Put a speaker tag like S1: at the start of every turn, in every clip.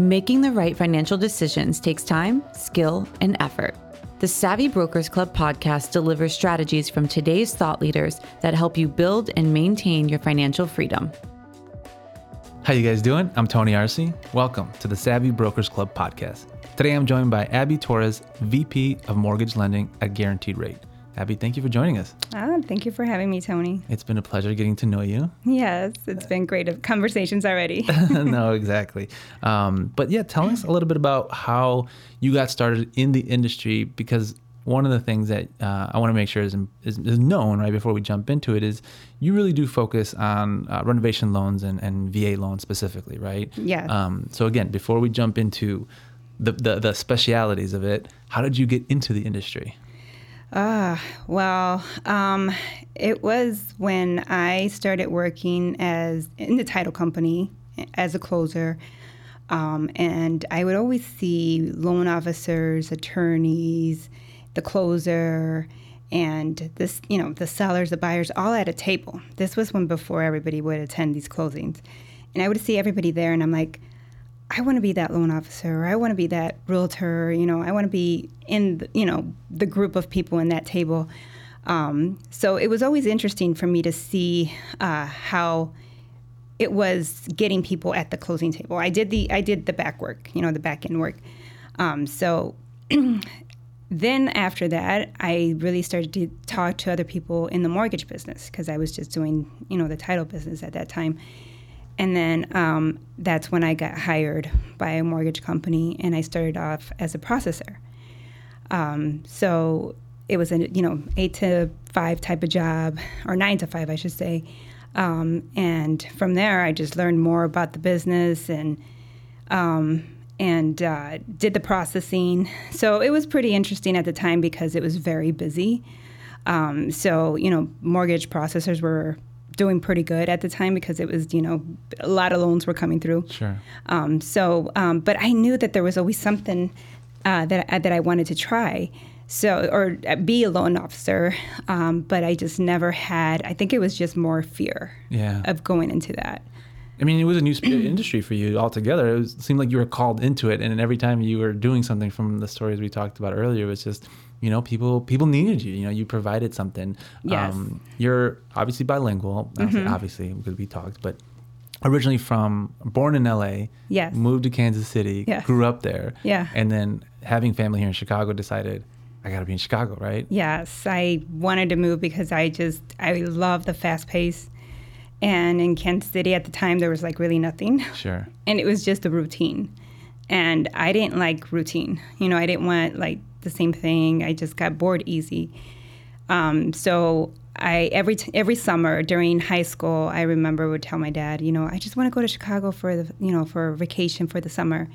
S1: Making the right financial decisions takes time, skill, and effort. The Savvy Brokers Club podcast delivers strategies from today's thought leaders that help you build and maintain your financial freedom.
S2: How you guys doing? I'm Tony Arce. Welcome to the Savvy Brokers Club podcast. Today I'm joined by Abby Torres, VP of Mortgage Lending at Guaranteed Rate. Abby, thank you for joining us.
S3: Ah, thank you for having me, Tony.
S2: It's been a pleasure getting to know you.
S3: Yes, it's been great conversations already.
S2: no, exactly. Um, but yeah, tell us a little bit about how you got started in the industry because one of the things that uh, I want to make sure is, is, is, known right before we jump into it is you really do focus on uh, renovation loans and, and VA loans specifically, right?
S3: Yeah.
S2: Um, so again, before we jump into the, the, the specialities of it, how did you get into the industry?
S3: Ah, uh, well, um, it was when I started working as in the title company as a closer. Um, and I would always see loan officers, attorneys, the closer, and this, you know, the sellers, the buyers, all at a table. This was when before everybody would attend these closings. And I would see everybody there, and I'm like, I want to be that loan officer, I want to be that realtor, you know, I want to be in, the, you know, the group of people in that table. Um, so it was always interesting for me to see uh, how it was getting people at the closing table. I did the I did the back work, you know, the back end work. Um, so then after that, I really started to talk to other people in the mortgage business because I was just doing, you know, the title business at that time. And then um, that's when I got hired by a mortgage company, and I started off as a processor. Um, so it was a you know eight to five type of job, or nine to five, I should say. Um, and from there, I just learned more about the business and um, and uh, did the processing. So it was pretty interesting at the time because it was very busy. Um, so you know, mortgage processors were doing pretty good at the time because it was, you know, a lot of loans were coming through.
S2: Sure.
S3: Um, so, um, but I knew that there was always something uh, that uh, that I wanted to try. So, or uh, be a loan officer, um, but I just never had. I think it was just more fear.
S2: Yeah.
S3: Of going into that.
S2: I mean, it was a new industry for you altogether. It, was, it seemed like you were called into it, and every time you were doing something from the stories we talked about earlier, it was just you know people people needed you you know you provided something.
S3: Yes. Um,
S2: you're obviously bilingual. Mm-hmm. obviously because we talked but originally from born in la
S3: yes.
S2: moved to kansas city
S3: yes.
S2: grew up there
S3: yeah.
S2: and then having family here in chicago decided i gotta be in chicago right?
S3: Yes i wanted to move because i just i love the fast pace. And in kansas city at the time there was like really nothing.
S2: Sure.
S3: And it was just a routine. And i didn't like routine. You know i didn't want like the same thing. I just got bored easy. Um, so I every t- every summer during high school, I remember would tell my dad, you know, I just want to go to Chicago for the you know for vacation for the summer,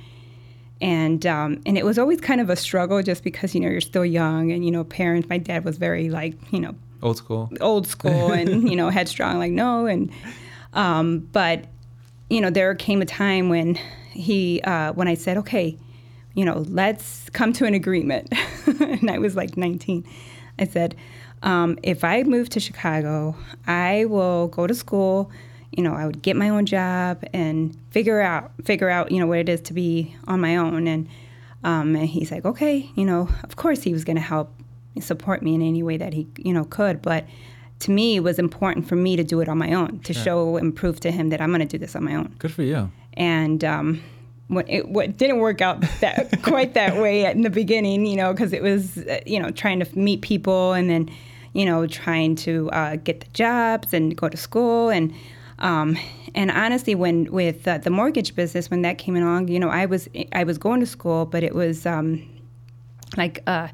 S3: and um, and it was always kind of a struggle just because you know you're still young and you know parents. My dad was very like you know
S2: old school,
S3: old school, and you know headstrong, like no, and um, but you know there came a time when he uh, when I said okay you know, let's come to an agreement. and I was like 19. I said, um, if I move to Chicago, I will go to school. You know, I would get my own job and figure out figure out you know what it is to be on my own. And um, and he's like, okay, you know, of course he was going to help support me in any way that he you know could, but to me it was important for me to do it on my own to show and prove to him that I'm going to do this on my own.
S2: Good for you.
S3: And um, it what didn't work out that quite that way in the beginning, you know, because it was uh, you know trying to meet people and then you know trying to uh, get the jobs and go to school and um, and honestly, when with uh, the mortgage business when that came along, you know, I was I was going to school, but it was um, like uh,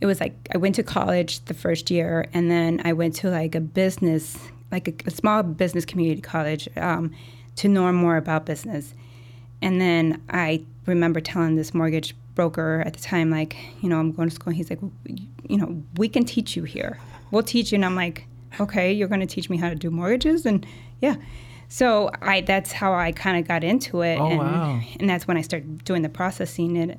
S3: it was like I went to college the first year, and then I went to like a business, like a, a small business community college, um, to learn more about business. And then I remember telling this mortgage broker at the time, like, you know, I'm going to school. And he's like, well, you know, we can teach you here. We'll teach you. And I'm like, okay, you're going to teach me how to do mortgages? And yeah. So I that's how I kind of got into it.
S2: Oh,
S3: and,
S2: wow.
S3: and that's when I started doing the processing. And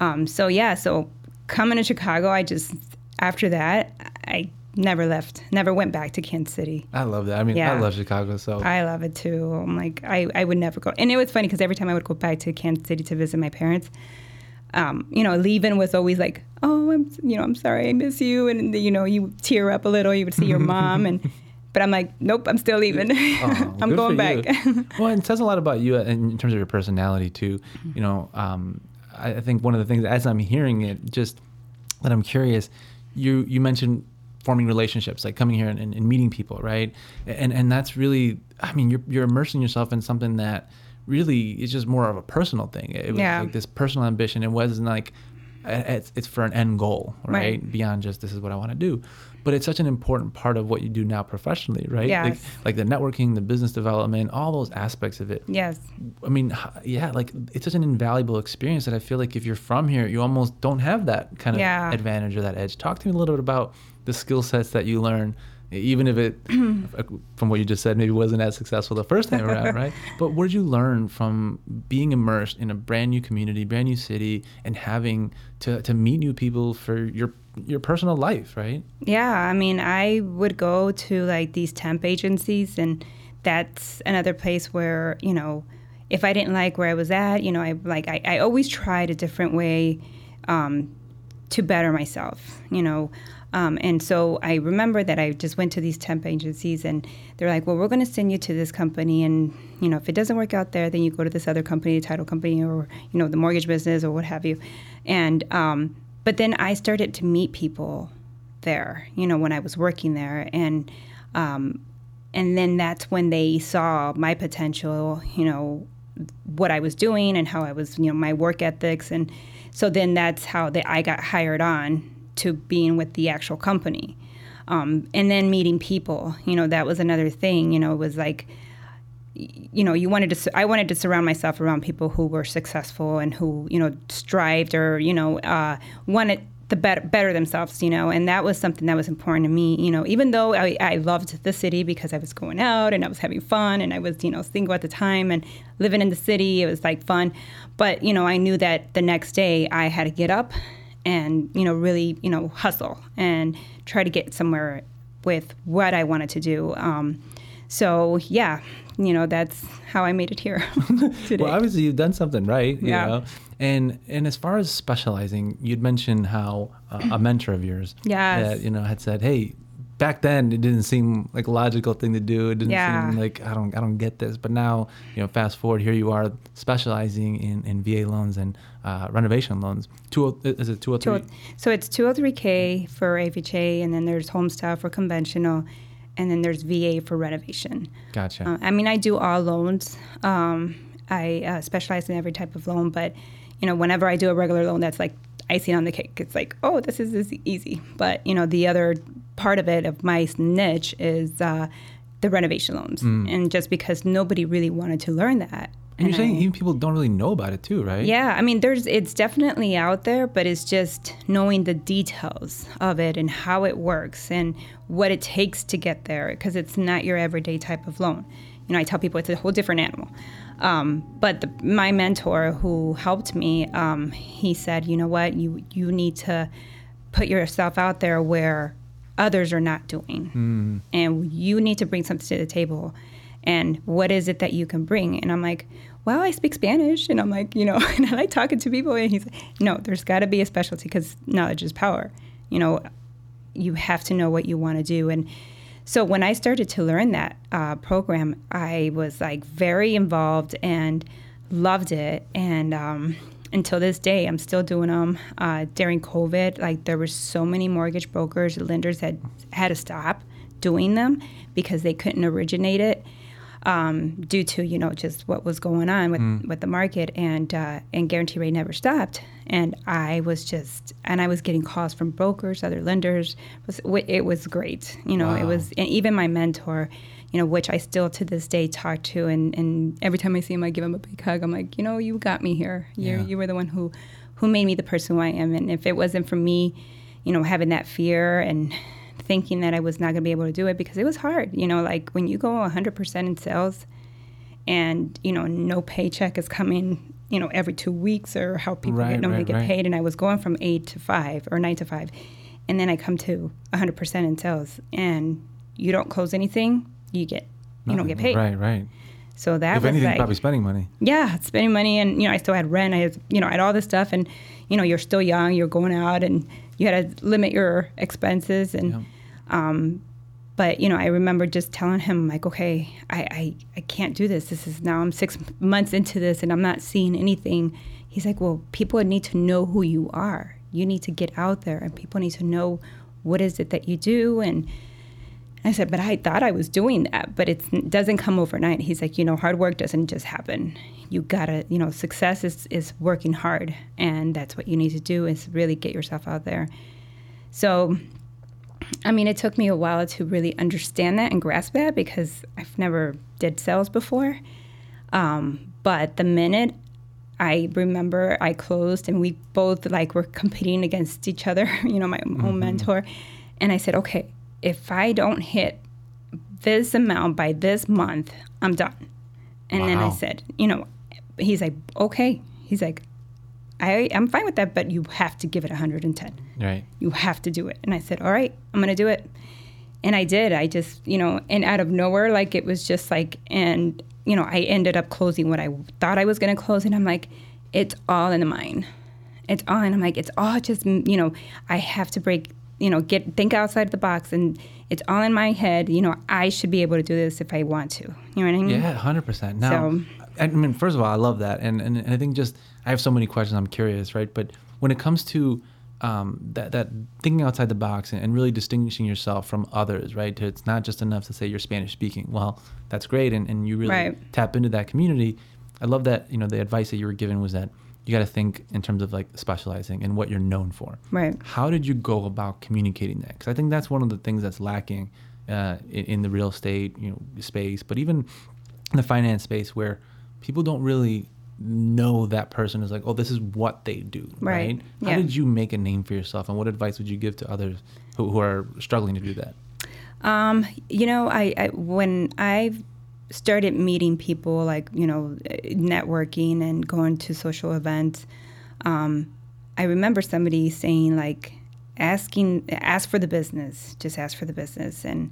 S3: um, so, yeah, so coming to Chicago, I just, after that, I never left, never went back to Kansas City.
S2: I love that. I mean,
S3: Yeah.
S2: I love Chicago. So
S3: I love it too. I'm like, I, I would never go. And it was funny because every time I would go back to Kansas City to visit my parents, um, you know, leaving was always like, oh, I'm, you know, I'm sorry, I miss you, and you know, you tear up a little. You would see your mom, and but I'm like, nope, I'm still leaving.
S2: Oh,
S3: I'm going back.
S2: well, it says a lot about you in in terms of your personality too. You know, um, I, I think one of the things as I'm hearing it, just that I'm curious. You you mentioned forming relationships, like coming here and, and, and meeting people, right? And and that's really, I mean, you're you're immersing yourself in something that really is just more of a personal thing. It was
S3: Yeah.
S2: like this personal ambition. It wasn't like it's it's for an end goal, right?
S3: Right.
S2: Beyond just this is what I want to do. But it's such an important part of what you do now professionally, right? Like,
S3: Yes.
S2: like the networking, the business development, all those aspects of it.
S3: yes.
S2: I mean, yeah, like it's such an invaluable experience that I feel like if you're from here, you almost don't have that kind of
S3: Yeah.
S2: advantage or that edge. Talk to me a little bit about the skill sets that you learn, even if it, from what you just said, maybe wasn't as successful the first time around, right? But what did you learn from being immersed in a brand new community, brand new city, and having to, to meet new people for your your personal life, right?
S3: Yeah, I mean, I would go to like these temp agencies, and that's another place where you know, if I didn't like where I was at, you know, I like I, I always tried a different way um, to better myself, you know. Um, and so I remember that I just went to these temp agencies, and they're like, "Well, we're going to send you to this company, and you know, if it doesn't work out there, then you go to this other company, the title company, or you know, the mortgage business, or what have you." And um, but then I started to meet people there, you know, when I was working there, and um, and then that's when they saw my potential, you know, what I was doing and how I was, you know, my work ethics, and so then that's how they, I got hired on to being with the actual company, um, and then meeting people, you know, that was another thing, you know, it was like you know, you wanted to, I wanted to surround myself around people who were successful and who, you know, strived or you know, uh, wanted to better better themselves. You know, and that was something that was important to me. You know, even though I, I loved the city because I was going out and I was having fun and I was, you know, single at the time and living in the city, it was like fun. But you know, I knew that the next day I had to get up and you know really you know hustle and try to get somewhere with what I wanted to do. Um, so yeah, you know that's how I made it here today.
S2: Well, obviously you've done something right, you
S3: Yeah.
S2: know. And and as far as specializing, you'd mentioned how uh, a mentor of yours,
S3: yeah,
S2: that you know, had said, "Hey, back then it didn't seem like a logical thing to do. It didn't
S3: Yeah.
S2: seem like I don't I don't get this." But now, you know, fast forward, here you are specializing in, in VA loans and uh, renovation loans. Two is it two hundred
S3: Two-
S2: three?
S3: so it's 203k for FHA, and then there's home style for conventional, and then there's VA for renovation.
S2: Gotcha.
S3: Uh, I mean, I do all loans. Um, I uh, specialize in every type of loan, but you know, whenever I do a regular loan, that's like icing on the cake. It's like, oh, this is, is easy. But you know, the other part of it of my niche is uh, the renovation loans, and just because nobody really wanted to learn that.
S2: and you're saying
S3: I-
S2: even people don't really know about it too, right?
S3: yeah, I mean, there's it's definitely out there, but it's just knowing the details of it and how it works and what it takes to get there, because it's not your everyday type of loan. You know, I tell people it's a whole different animal. Um, but the, my mentor, who helped me, um, he said, you know what, you you need to put yourself out there where others are not doing, and you need to bring something to the table. And what is it that you can bring? And I'm like, well, I speak Spanish, and I'm like, you know, and I like talking to people. And he's like, no, there's got to be a specialty because knowledge is power. You know, you have to know what you want to do. And so when I started to learn that uh, program, I was like very involved and loved it. And um, until this day, I'm still doing them. Uh, during COVID, like there were so many mortgage brokers, lenders had had to stop doing them because they couldn't originate it um, due to you know just what was going on with, with the market and uh, and Guaranteed Rate never stopped. And I was just and I was getting calls from brokers other lenders. It was, it was great you know it was and even my mentor you know which I still to this day talk to and, and every time I see him I give him a big hug I'm like you know you got me here you
S2: Yeah.
S3: you were the one who who made me the person who I am and if it wasn't for me you know having that fear and thinking that I was not going to be able to do it because it was hard. You know, like when you go 100% in sales and, you know, no paycheck is coming, you know, every two weeks or how people
S2: Right,
S3: get, normally
S2: right,
S3: get
S2: right.
S3: paid. And I was going from eight to five or nine to five. and then I come to 100% in sales, and you don't close anything, you get you don't get paid.
S2: Right, right.
S3: So that
S2: if
S3: was
S2: anything,
S3: like,
S2: probably spending money.
S3: yeah, spending money, and you know, I still had rent. I had, you know, I had all this stuff, and you know, you're still young, you're going out, and you had to limit your expenses, and
S2: Yeah.
S3: um, but you know, I remember just telling him like, okay, I, I I can't do this. This is now I'm six months into this, and I'm not seeing anything. He's like, well, people need to know who you are. You need to get out there, and people need to know what is it that you do, and I said, but I thought I was doing that, but it doesn't come overnight. He's like, you know, hard work doesn't just happen. You gotta, you know, success is, is working hard, and that's what you need to do is really get yourself out there. So, I mean, it took me a while to really understand that and grasp that because I've never did sales before. Um, but the minute I remember I closed and we both like were competing against each other, you know, my own mentor, and I said, okay, if I don't hit this amount by this month, I'm done. And then I said, you know, he's like, okay. He's like, I, I'm fine with that, but you have to give it 110
S2: Right.
S3: you have to do it. And I said, all right, I'm going to do it. And I did. I just, you know, and out of nowhere, like it was just like, and, you know, I ended up closing what I thought I was going to close. And I'm like, it's all in the mind. It's all, and I'm like, it's all just, you know, I have to break, you know, get, think outside the box. And it's all in my head. You know, I should be able to do this if I want to. You know what I mean?
S2: Yeah, hundred percent. Now,
S3: So-
S2: I mean, first of all, I love that, and, and and I think just I have so many questions. I'm curious, right? But when it comes to um, that that thinking outside the box and, and really distinguishing yourself from others, right? It's not just enough to say you're Spanish speaking. Well, that's great, and, and you really
S3: Right.
S2: tap into that community. I love that. You know, the advice that you were given was that you got to think in terms of like specializing and what you're known for.
S3: Right.
S2: How did you go about communicating that? Because I think that's one of the things that's lacking uh, in, in the real estate, you know, space, but even in the finance space where people don't really know that person is like, oh, this is what they do, right?
S3: Right.
S2: How
S3: Yeah.
S2: did you make a name for yourself, and what advice would you give to others who, who are struggling to do that?
S3: Um, you know, I, I when I started meeting people, like you know, networking and going to social events, um, I remember somebody saying like, asking, ask for the business, just ask for the business, and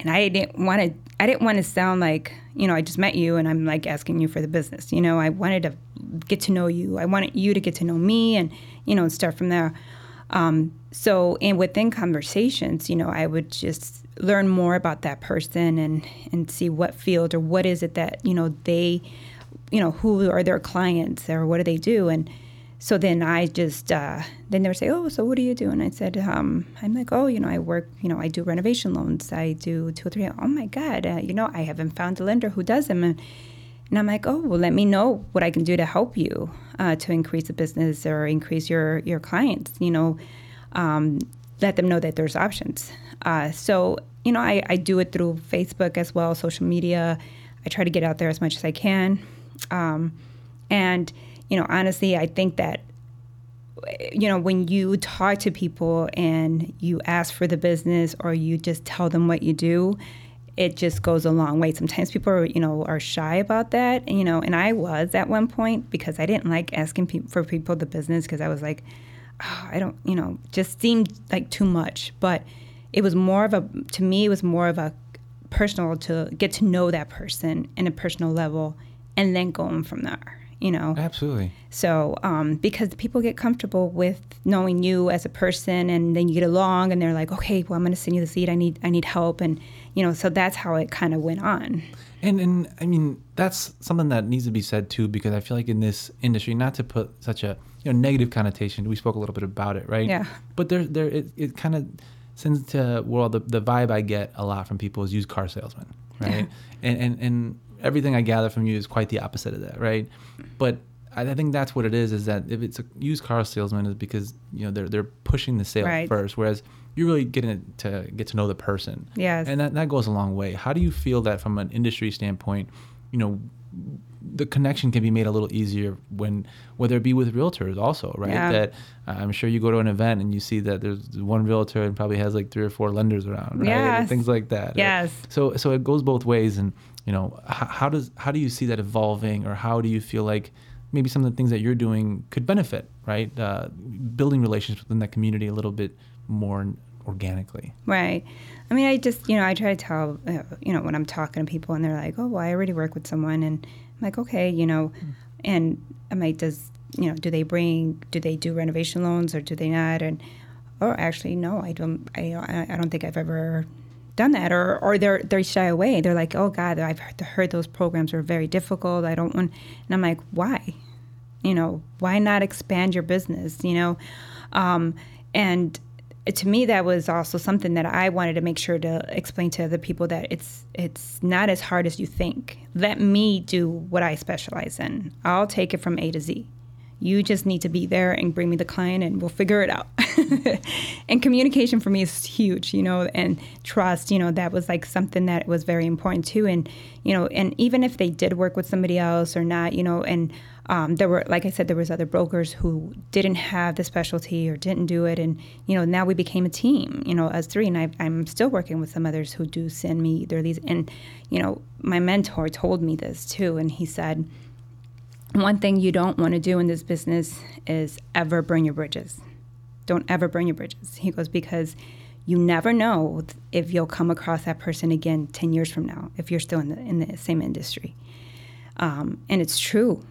S3: and I didn't want to. I didn't want to sound like you know I just met you and I'm like asking you for the business. You know, I wanted to get to know you. I wanted you to get to know me, and you know, start from there. Um, so, and within conversations, you know, I would just learn more about that person and and see what field or what is it that you know they, you know, who are their clients or what do they do and. So then I just uh, then they would say, "Oh, so what do you do?" And I said, um, "I'm like, oh, you know, I work, you know, I do renovation loans. I do two or three. Oh my God, uh, you know, I haven't found a lender who does them." And, and I'm like, "Oh, well, let me know what I can do to help you uh, to increase the business or increase your your clients. You know, um, let them know that there's options." Uh, so you know, I, I do it through Facebook as well, social media. I try to get out there as much as I can, um, and you know, honestly, I think that you know, when you talk to people and you ask for the business or you just tell them what you do, it just goes a long way. Sometimes people are, you know, are shy about that, you know, and I was at one point because I didn't like asking people for people the business because I was like, oh, I don't, you know, just seemed like too much. But it was more of a, to me, it was more of a personal to get to know that person in a personal level and then going from there, you know.
S2: Absolutely.
S3: So, um, because people get comfortable with knowing you as a person, and then you get along, and they're like, "Okay, well, I'm going to send you the seed. I need, I need help," and you know, so that's how it kind of went on.
S2: And and I mean that's something that needs to be said too because I feel like in this industry, not to put such a you know negative connotation, we spoke a little bit about it, right?
S3: Yeah.
S2: But there there it, it kind of sends to well the the vibe I get a lot from people is used car salesman, right? and and and everything I gather from you is quite the opposite of that, right? But I think that's what it is. Is that if it's a used car salesman, is because you know they're they're pushing the sale
S3: Right.
S2: first, whereas you're really getting it to get to know the person.
S3: Yes.
S2: And that, that goes a long way. How do you feel that from an industry standpoint, you know, the connection can be made a little easier when whether it be with realtors also, right?
S3: Yeah.
S2: That uh, I'm sure you go to an event and you see that there's one realtor and probably has like three or four lenders around, right? And things like that. right?
S3: Yes.
S2: So so it goes both ways and you know, how, how does how do you see that evolving or how do you feel like maybe some of the things that you're doing could benefit, right? Uh, building relationships within that community a little bit more organically.
S3: Right. I mean, I just, you know, I try to tell, uh, you know, when I'm talking to people and they're like, oh, well, I already work with someone. And I'm like, okay, you know, mm. and I'm like, does, you know, do they bring, do they do renovation loans or do they not? And, or actually, no, I don't, I, I don't think I've ever done that or or they're they shy away they're like oh god i've heard, heard those programs are very difficult i don't want and i'm like why you know why not expand your business you know um, and to me that was also something that I wanted to make sure to explain to other people that it's it's not as hard as you think. Let me do what I specialize in. I'll take it from A to Z. You just need to be there and bring me the client and we'll figure it out. and communication for me is huge, you know, and trust, you know, that was like something that was very important too. And, you know, and even if they did work with somebody else or not, you know, and um, there were, like I said, there was other brokers who didn't have the specialty or didn't do it, and you know now we became a team. You know, as three, and I, I'm still working with some others who do send me their leads. And you know, my mentor told me this too, and he said, one thing you don't want to do in this business is ever burn your bridges. Don't ever burn your bridges. He goes because you never know if you'll come across that person again 10 years from now if you're still in the, in the same industry um, and it's true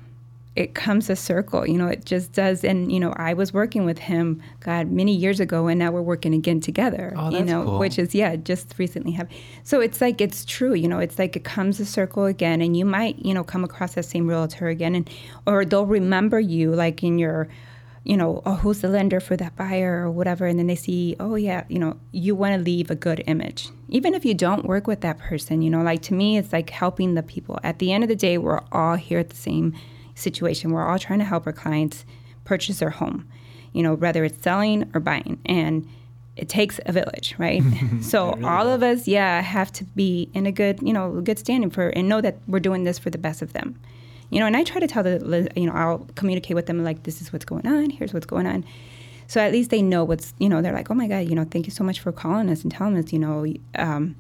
S3: it comes a circle you know it just does. And you know i was working with him god many years ago and now we're working again together
S2: oh,
S3: you know
S2: cool.
S3: which is yeah just recently have so it's like it's true you know it's like it comes a circle again and you might you know come across that same realtor again and or they'll remember you like in your you know oh who's the lender for that buyer? or whatever and then they see oh yeah you know you want to leave a good image. Even if you don't work with that person you know like to me it's like helping the people. At the end of the day we're all here at the same situation. We're all trying to help our clients purchase their home, you know, whether it's selling or buying. And it takes a village, right? so really all does. of us, yeah, have to be in a good, you know, good standing for and know that we're doing this for the best of them. You know, and I try to tell the, you know, I'll communicate with them like, this is what's going on. Here's what's going on. So at least they know what's, you know, they're like, oh my God, you know, thank you so much for calling us and telling us, you know, um,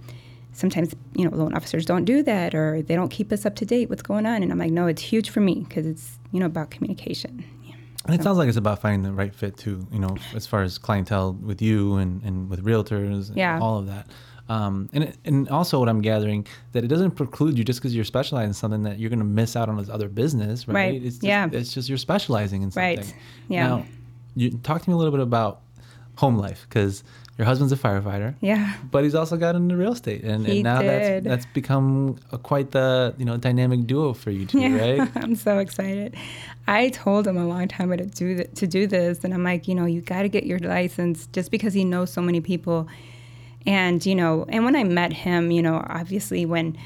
S3: sometimes you know loan officers don't do that or they don't keep us up to date what's going on and i'm like no it's huge for me because it's you know about communication
S2: yeah. and it sounds like it's about finding the right fit too you know as far as clientele with you and, and with realtors and yeah. all of that um, and it, and also what I'm gathering that it doesn't preclude you just because you're specializing in something that you're going to miss out on this other business, right?
S3: right.
S2: It's just,
S3: yeah.
S2: It's just you're specializing in something.
S3: Right. Yeah.
S2: Now, you talk to me a little bit about home life because your husband's a firefighter.
S3: Yeah.
S2: But he's also got into real estate, and, and now
S3: did.
S2: that's that's become a, quite the you know dynamic duo for you two,
S3: yeah.
S2: right?
S3: I'm so excited. I told him a long time ago to do th- to do this, and I'm like, you know, you got to get your license just because he knows so many people, and you know, and when I met him, you know, obviously when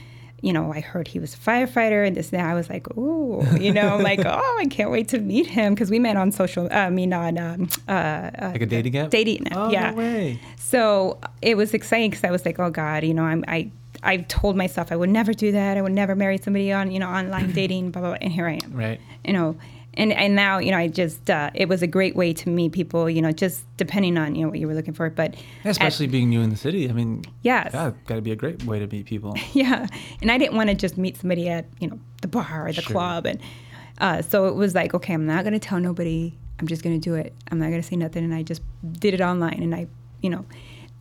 S3: you know, I heard he was a firefighter and this and that. I was like, oh, you know, like, oh, I can't wait to meet him because we met on social, uh, I mean, on um, uh, uh,
S2: like a dating app.
S3: Dating app,
S2: oh,
S3: yeah.
S2: No way.
S3: So it was exciting because I was like, oh God, you know, I'm, I, I told myself I would never do that. I would never marry somebody on, you know, online dating, blah, blah, blah. And here I am.
S2: Right.
S3: You know, and and now you know I just uh, it was a great way to meet people you know just depending on you know what you were looking for but
S2: especially at, being new in the city. I mean
S3: yes.
S2: yeah got to be a great way to meet people.
S3: Yeah. And I didn't want to just meet somebody at you know the bar or the sure. club and uh, so it was like okay I'm not gonna tell nobody. I'm just gonna do it. I'm not gonna say nothing. And I just did it online and I you know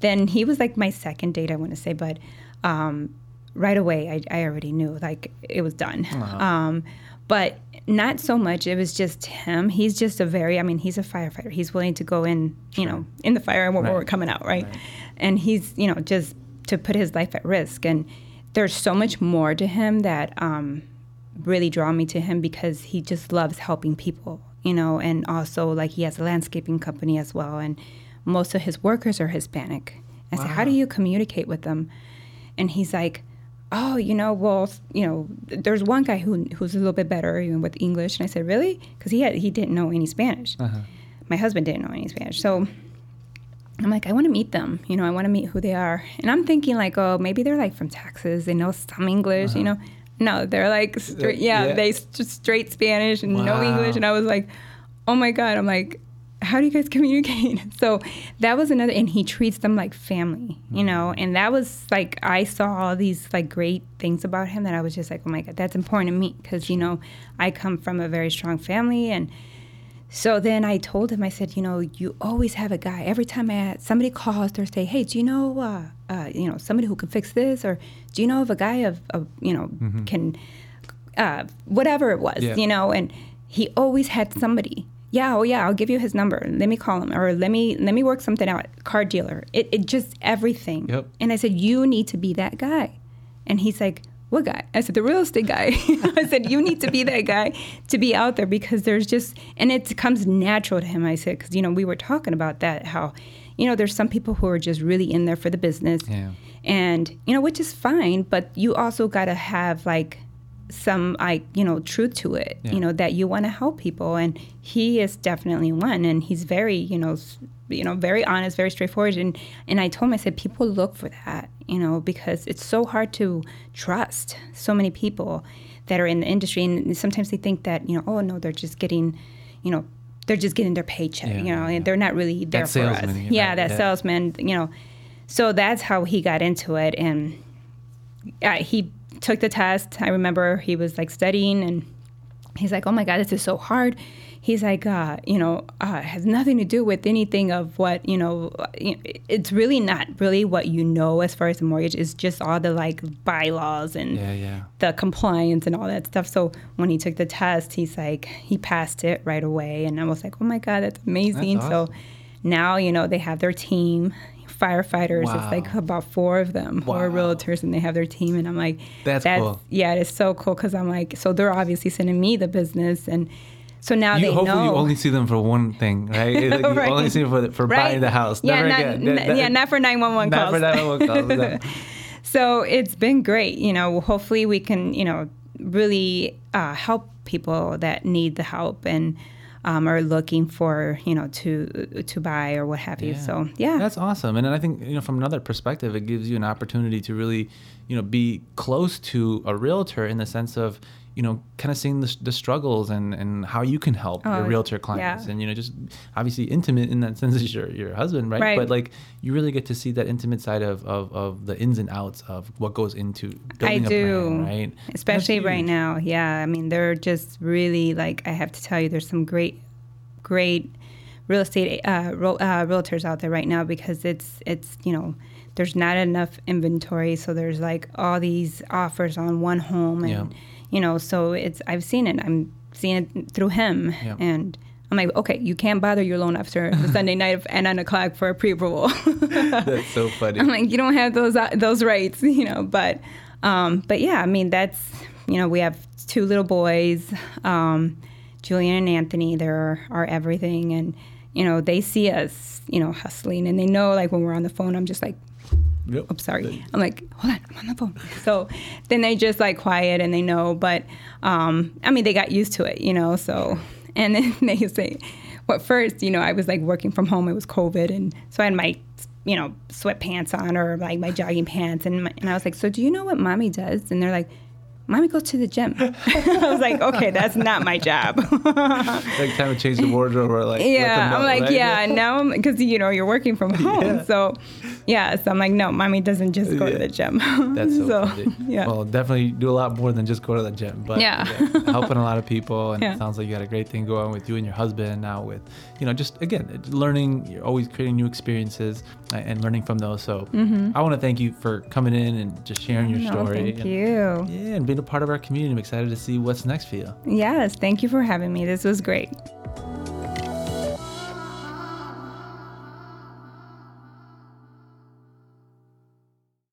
S3: then he was like my second date I want to say but um, right away I, I already knew like it was done. Uh-huh. um, but not so much. It was just him. He's just a very, I mean, he's a firefighter. He's willing to go in, you sure. know, in the fire when right. we're coming out, right? right? And he's, you know, just to put his life at risk. And there's so much more to him that um, really draw me to him because he just loves helping people, you know, and also like he has a landscaping company as well. And most of his workers are Hispanic. I wow. said, How do you communicate with them? And he's like, oh, you know, well, you know, there's one guy who who's a little bit better even with English, and I said, really? Because he had he didn't know any Spanish. Uh-huh. My husband didn't know any Spanish, so I'm like, I want to meet them. You know, I want to meet who they are, and I'm thinking like, oh, maybe they're like from Texas. They know some English, uh-huh. you know. No, they're like straight, yeah, yeah, they just straight Spanish and wow. no English, and I was like, oh my god, I'm like, how do you guys communicate? So that was another, and he treats them like family, you know. And that was like I saw all these like great things about him that I was just like, oh my god, that's important to me because you know I come from a very strong family, and so then I told him, I said, you know, you always have a guy. Every time I somebody calls or say, hey, do you know, uh, uh, you know, somebody who can fix this, or do you know of a guy of, of you know,
S2: Mm-hmm.
S3: can, uh, whatever it was,
S2: Yeah.
S3: you know, and he always had somebody. Yeah, oh yeah, I'll give you his number. Let me call him, or let me let me work something out. Car dealer. It it just everything.
S2: Yep.
S3: And I said, you need to be that guy. And he's like, what guy? I said, the real estate guy. I said, you need to be that guy to be out there because there's just, and it comes natural to him. I said, because, you know, we were talking about that, how, you know, there's some people who are just really in there for the business.
S2: Yeah.
S3: And, you know, which is fine, but you also got to have like some, like, you know, truth to it,
S2: Yeah.
S3: you know, that you want to help people. And he is definitely one. And he's very, you know, you know, very honest, very straightforward. And, and I told him, I said, people look for that, you know, because it's so hard to trust so many people that are in the industry. And sometimes they think that, you know, oh, no, they're just getting, you know, they're just getting their paycheck,
S2: Yeah,
S3: you know,
S2: yeah.
S3: and they're not really there for us. Yeah,
S2: right,
S3: that salesman, you know. So that's how he got into it. And uh, he took the test. I remember he was like studying and he's like, oh my God, this is so hard. He's like, uh, you know, uh, has nothing to do with anything of what, you know, it's really not really what you know as far as the mortgage. It's just all the like bylaws and
S2: Yeah, yeah.
S3: the compliance and all that stuff. So when he took the test, he's like, he passed it right away. And I was like, oh my God, that's amazing.
S2: That's
S3: So now, you know, they have their team, firefighters.
S2: Wow.
S3: It's like about four of them who are realtors and they have their team. And I'm like,
S2: That's cool.
S3: Yeah, it is so cool because I'm like, so they're obviously sending me the business. And so now
S2: You,
S3: they
S2: hopefully
S3: know.
S2: you only see them for one thing, right? You
S3: Right.
S2: only see them for, the- for
S3: Right.
S2: buying the house.
S3: Yeah,
S2: Never
S3: not,
S2: again.
S3: n-
S2: That- that-
S3: yeah, not for 911
S2: not
S3: calls.
S2: for 911 calls. no.
S3: So it's been great. You know, hopefully we can, you know, really uh, help people that need the help and um, are looking for, you know, to to buy or what have you. So yeah,
S2: That's awesome. And then I think, you know, from another perspective, it gives you an opportunity to really, you know, be close to a realtor in the sense of, you know, kind of seeing the, the struggles and, and how you can help your
S3: Oh,
S2: realtor clients.
S3: yeah.
S2: And, you know, just obviously intimate in that sense is your, your husband, right?
S3: Right.
S2: But like you really get to see that intimate side of, of, of the ins and outs of what goes into building
S3: I
S2: a
S3: do,
S2: plan, right?
S3: especially right now. Yeah, I mean, they're just really like I have to tell you, there's some great, great real estate uh, real, uh, realtors out there right now because it's it's you know there's not enough inventory, so there's like all these offers on one home, and
S2: Yeah.
S3: you know, so it's I've seen it. I'm seeing it through him,
S2: Yeah.
S3: and. I'm like, okay, you can't bother your loan officer the Sunday night at nine o'clock for a pre-approval.
S2: That's so funny.
S3: I'm like, you don't have those uh, those rights, you know. But um, but yeah, I mean, that's you know, we have two little boys, um, Julian and Anthony. They're our everything, and you know, they see us, you know, hustling, and they know like when we're on the phone, I'm just like.
S2: Yep.
S3: I'm sorry. I'm like, hold on, I'm on the phone. So then they just like quiet and they know, but um, I mean, they got used to it, you know. So and then they say, well, first, you know, I was like working from home. It was COVID, and so I had my, you know, sweatpants on or like my jogging pants, and my, and I was like, so do you know what mommy does? And they're like. Mommy goes to the gym. I was like, okay, that's not my job.
S2: like time to change the wardrobe or like
S3: yeah,
S2: know,
S3: I'm like,
S2: right?
S3: yeah, now because you know you're working from home,
S2: Yeah.
S3: so yeah, so I'm like, no, mommy doesn't just go
S2: Yeah.
S3: to the gym.
S2: That's so, funny.
S3: yeah.
S2: Well, definitely do a lot more than just go to the gym, but
S3: Yeah.
S2: helping a lot of people, and
S3: Yeah.
S2: it sounds like you got a great thing going with you and your husband now. With you know, just again, learning. You're always creating new experiences and learning from those. So I want to thank you for coming in and just sharing your
S3: Mm-hmm. no,
S2: story.
S3: thank
S2: and,
S3: you.
S2: Yeah, and being a part of our community. I'm excited to see what's next for you.
S3: Yes, thank you for having me. This was great.